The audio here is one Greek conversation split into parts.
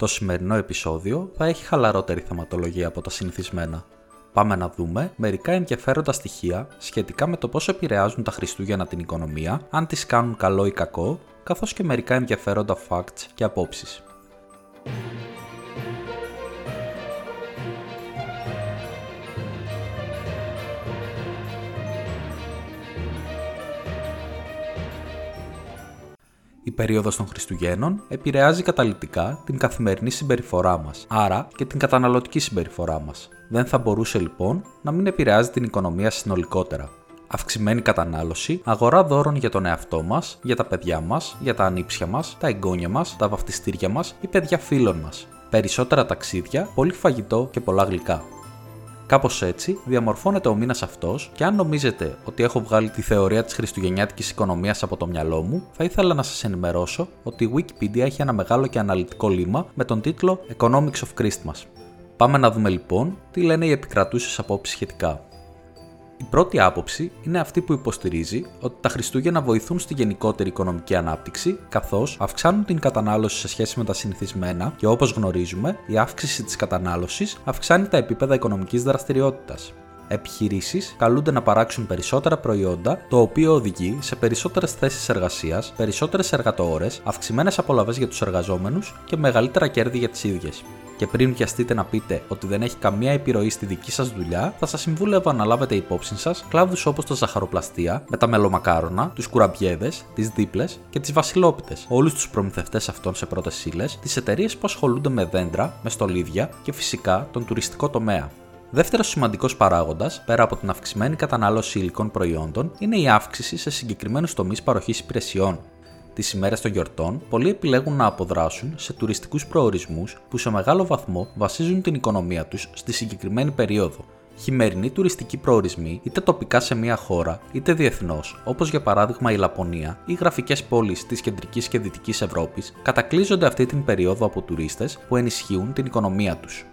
Το σημερινό επεισόδιο θα έχει χαλαρότερη θεματολογία από τα συνηθισμένα. Πάμε να δούμε μερικά ενδιαφέροντα στοιχεία σχετικά με το πώς επηρεάζουν τα Χριστούγεννα την οικονομία, αν τις κάνουν καλό ή κακό, καθώς και μερικά ενδιαφέροντα facts και απόψεις. Η περίοδος των Χριστουγέννων επηρεάζει καταλητικά την καθημερινή συμπεριφορά μας, άρα και την καταναλωτική συμπεριφορά μας. Δεν θα μπορούσε λοιπόν να μην επηρεάζει την οικονομία συνολικότερα. Αυξημένη κατανάλωση, αγορά δώρων για τον εαυτό μας, για τα παιδιά μας, για τα ανήψια μας, τα εγγόνια μας, τα βαφτιστήρια μας ή παιδιά φίλων μας. Περισσότερα ταξίδια, πολύ φαγητό και πολλά γλυκά. Κάπως έτσι διαμορφώνεται ο μήνας αυτός και αν νομίζετε ότι έχω βγάλει τη θεωρία της χριστουγεννιάτικης οικονομίας από το μυαλό μου, θα ήθελα να σας ενημερώσω ότι η Wikipedia έχει ένα μεγάλο και αναλυτικό λίμα με τον τίτλο Economics of Christmas. Πάμε να δούμε λοιπόν τι λένε οι επικρατούσες απόψεις σχετικά. Η πρώτη άποψη είναι αυτή που υποστηρίζει ότι τα Χριστούγεννα βοηθούν στη γενικότερη οικονομική ανάπτυξη, καθώς αυξάνουν την κατανάλωση σε σχέση με τα συνηθισμένα και όπως γνωρίζουμε, η αύξηση της κατανάλωσης αυξάνει τα επίπεδα οικονομικής δραστηριότητας. Επιχειρήσεις καλούνται να παράξουν περισσότερα προϊόντα, το οποίο οδηγεί σε περισσότερες θέσεις εργασίας, περισσότερες εργατόρες, αυξημένες απολαυέ για τους εργαζόμενους και μεγαλύτερα κέρδη για τις ίδιες και πριν βιαστείτε να πείτε ότι δεν έχει καμία επιρροή στη δική σας δουλειά, θα σας συμβούλευα να λάβετε υπόψη σας κλάδους όπως τα ζαχαροπλαστεία, με τα μελομακάρονα, τους κουραμπιέδες, τις δίπλες και τις βασιλόπιτες, όλους τους προμηθευτές αυτών σε πρώτες ύλες, τις εταιρείες που ασχολούνται με δέντρα, με στολίδια και φυσικά τον τουριστικό τομέα. Δεύτερος σημαντικός παράγοντας, πέρα από την αυξημένη κατανάλωση υλικών προϊόντων, είναι η αύξηση σε συγκεκριμένους τομείς παροχής υπηρεσιών, τις ημέρες των γιορτών, πολλοί επιλέγουν να αποδράσουν σε τουριστικούς προορισμούς που σε μεγάλο βαθμό βασίζουν την οικονομία τους στη συγκεκριμένη περίοδο. Χειμερινοί τουριστικοί προορισμοί, είτε τοπικά σε μια χώρα, είτε διεθνώς, όπως για παράδειγμα η Λαπωνία ή γραφικές πόλεις της κεντρικής και δυτικής Ευρώπης, κατακλείζονται αυτή την περίοδο από τουρίστες που ενισχύουν την οικονομία τους.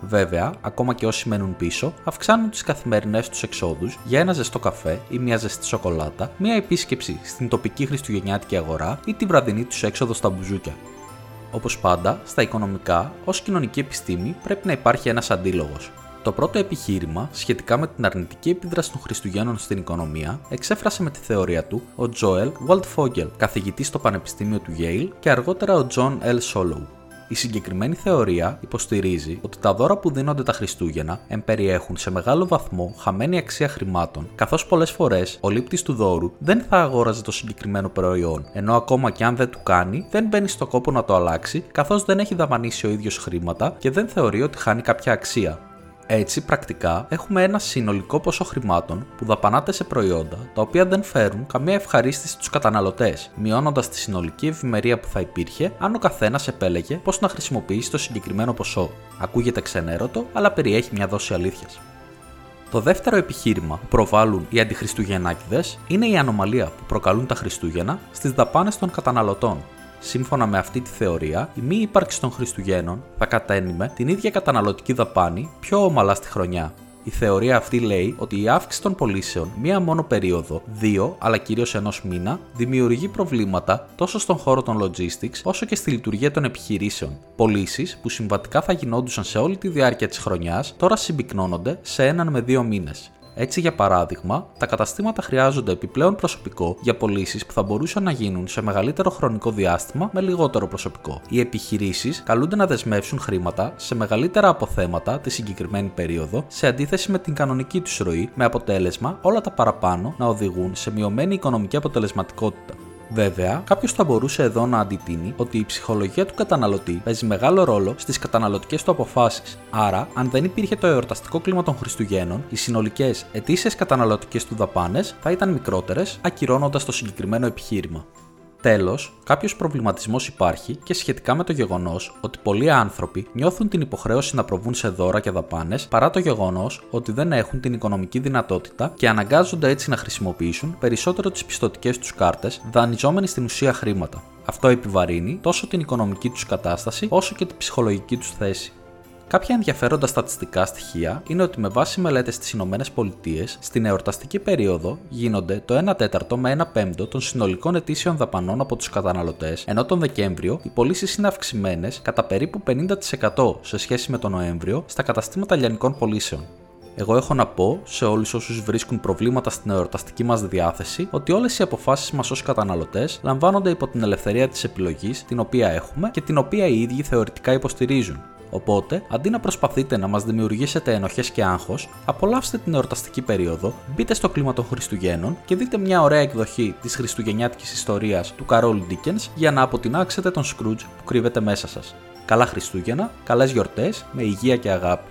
Βέβαια, ακόμα και όσοι μένουν πίσω, αυξάνουν τις καθημερινές τους εξόδους για ένα ζεστό καφέ ή μια ζεστή σοκολάτα, μια επίσκεψη στην τοπική χριστουγεννιάτικη αγορά ή τη βραδινή τους έξοδο στα μπουζούκια. Όπως πάντα, στα οικονομικά, ως κοινωνική επιστήμη πρέπει να υπάρχει ένας αντίλογος. Το πρώτο επιχείρημα σχετικά με την αρνητική επίδραση των Χριστουγέννων στην οικονομία εξέφρασε με τη θεωρία του ο Τζόελ Waldfogel, καθηγητής στο Πανεπιστήμιο του Yale και αργότερα ο John L. Solow. Η συγκεκριμένη θεωρία υποστηρίζει ότι τα δώρα που δίνονται τα Χριστούγεννα εμπεριέχουν σε μεγάλο βαθμό χαμένη αξία χρημάτων, καθώς πολλές φορές ο λήπτης του δώρου δεν θα αγόραζε το συγκεκριμένο προϊόν, ενώ ακόμα και αν δεν του κάνει, δεν μπαίνει στο κόπο να το αλλάξει, καθώς δεν έχει δαπανίσει ο ίδιος χρήματα και δεν θεωρεί ότι χάνει κάποια αξία. Έτσι, πρακτικά, έχουμε ένα συνολικό ποσό χρημάτων που δαπανάται σε προϊόντα τα οποία δεν φέρουν καμία ευχαρίστηση στους καταναλωτές, μειώνοντας τη συνολική ευημερία που θα υπήρχε αν ο καθένας επέλεγε πώς να χρησιμοποιήσει το συγκεκριμένο ποσό. Ακούγεται ξενέρωτο, αλλά περιέχει μια δόση αλήθειας. Το δεύτερο επιχείρημα που προβάλλουν οι αντιχριστουγεννάκηδε είναι η ανομαλία που προκαλούν τα Χριστούγεννα στις δαπάνες των καταναλωτών, Σύμφωνα με αυτή τη θεωρία, η μη ύπαρξη των Χριστουγέννων θα κατένιμε την ίδια καταναλωτική δαπάνη πιο ομαλά στη χρονιά. Η θεωρία αυτή λέει ότι η αύξηση των πωλήσεων μία μόνο περίοδο, δύο αλλά κυρίως ενός μήνα, δημιουργεί προβλήματα τόσο στον χώρο των logistics όσο και στη λειτουργία των επιχειρήσεων. Πωλήσεις που συμβατικά θα γινόντουσαν σε όλη τη διάρκεια της χρονιάς τώρα συμπυκνώνονται σε έναν με δύο μήνες. Έτσι, για παράδειγμα, τα καταστήματα χρειάζονται επιπλέον προσωπικό για πωλήσεις που θα μπορούσαν να γίνουν σε μεγαλύτερο χρονικό διάστημα με λιγότερο προσωπικό. Οι επιχειρήσεις καλούνται να δεσμεύσουν χρήματα σε μεγαλύτερα αποθέματα τη συγκεκριμένη περίοδο σε αντίθεση με την κανονική τους ροή, με αποτέλεσμα όλα τα παραπάνω να οδηγούν σε μειωμένη οικονομική αποτελεσματικότητα. Βέβαια, κάποιος θα μπορούσε εδώ να αντιτείνει ότι η ψυχολογία του καταναλωτή παίζει μεγάλο ρόλο στις καταναλωτικές του αποφάσεις. Άρα, αν δεν υπήρχε το εορταστικό κλίμα των Χριστουγέννων, οι συνολικές ετήσιες καταναλωτικές του δαπάνες θα ήταν μικρότερες, ακυρώνοντας το συγκεκριμένο επιχείρημα. Τέλος, κάποιος προβληματισμός υπάρχει και σχετικά με το γεγονός ότι πολλοί άνθρωποι νιώθουν την υποχρέωση να προβούν σε δώρα και δαπάνες παρά το γεγονός ότι δεν έχουν την οικονομική δυνατότητα και αναγκάζονται έτσι να χρησιμοποιήσουν περισσότερο τις πιστοτικές τους κάρτες, δανειζόμενοι στην ουσία χρήματα. Αυτό επιβαρύνει τόσο την οικονομική τους κατάσταση όσο και την ψυχολογική τους θέση. Κάποια ενδιαφέροντα στατιστικά στοιχεία είναι ότι με βάση μελέτες στις ΗΠΑ, στην εορταστική περίοδο γίνονται το 1 τέταρτο με 1 πέμπτο των συνολικών ετήσιων δαπανών από τους καταναλωτές, ενώ τον Δεκέμβριο οι πωλήσεις είναι αυξημένες κατά περίπου 50% σε σχέση με τον Νοέμβριο στα καταστήματα λιανικών πωλήσεων. Εγώ έχω να πω σε όλους όσους βρίσκουν προβλήματα στην εορταστική μας διάθεση ότι όλες οι αποφάσεις μας ως καταναλωτές λαμβάνονται υπό την ελευθερία της επιλογής την οποία έχουμε και την οποία οι ίδιοι θεωρητικά υποστηρίζουν. Οπότε, αντί να προσπαθείτε να μας δημιουργήσετε ενοχές και άγχος, απολαύστε την εορταστική περίοδο, μπείτε στο κλίμα των Χριστουγέννων και δείτε μια ωραία εκδοχή της Χριστουγεννιάτικης ιστορίας του Καρόλ Dickens για να αποτινάξετε τον Scrooge που κρύβεται μέσα σας. Καλά Χριστούγεννα, καλές γιορτές, με υγεία και αγάπη.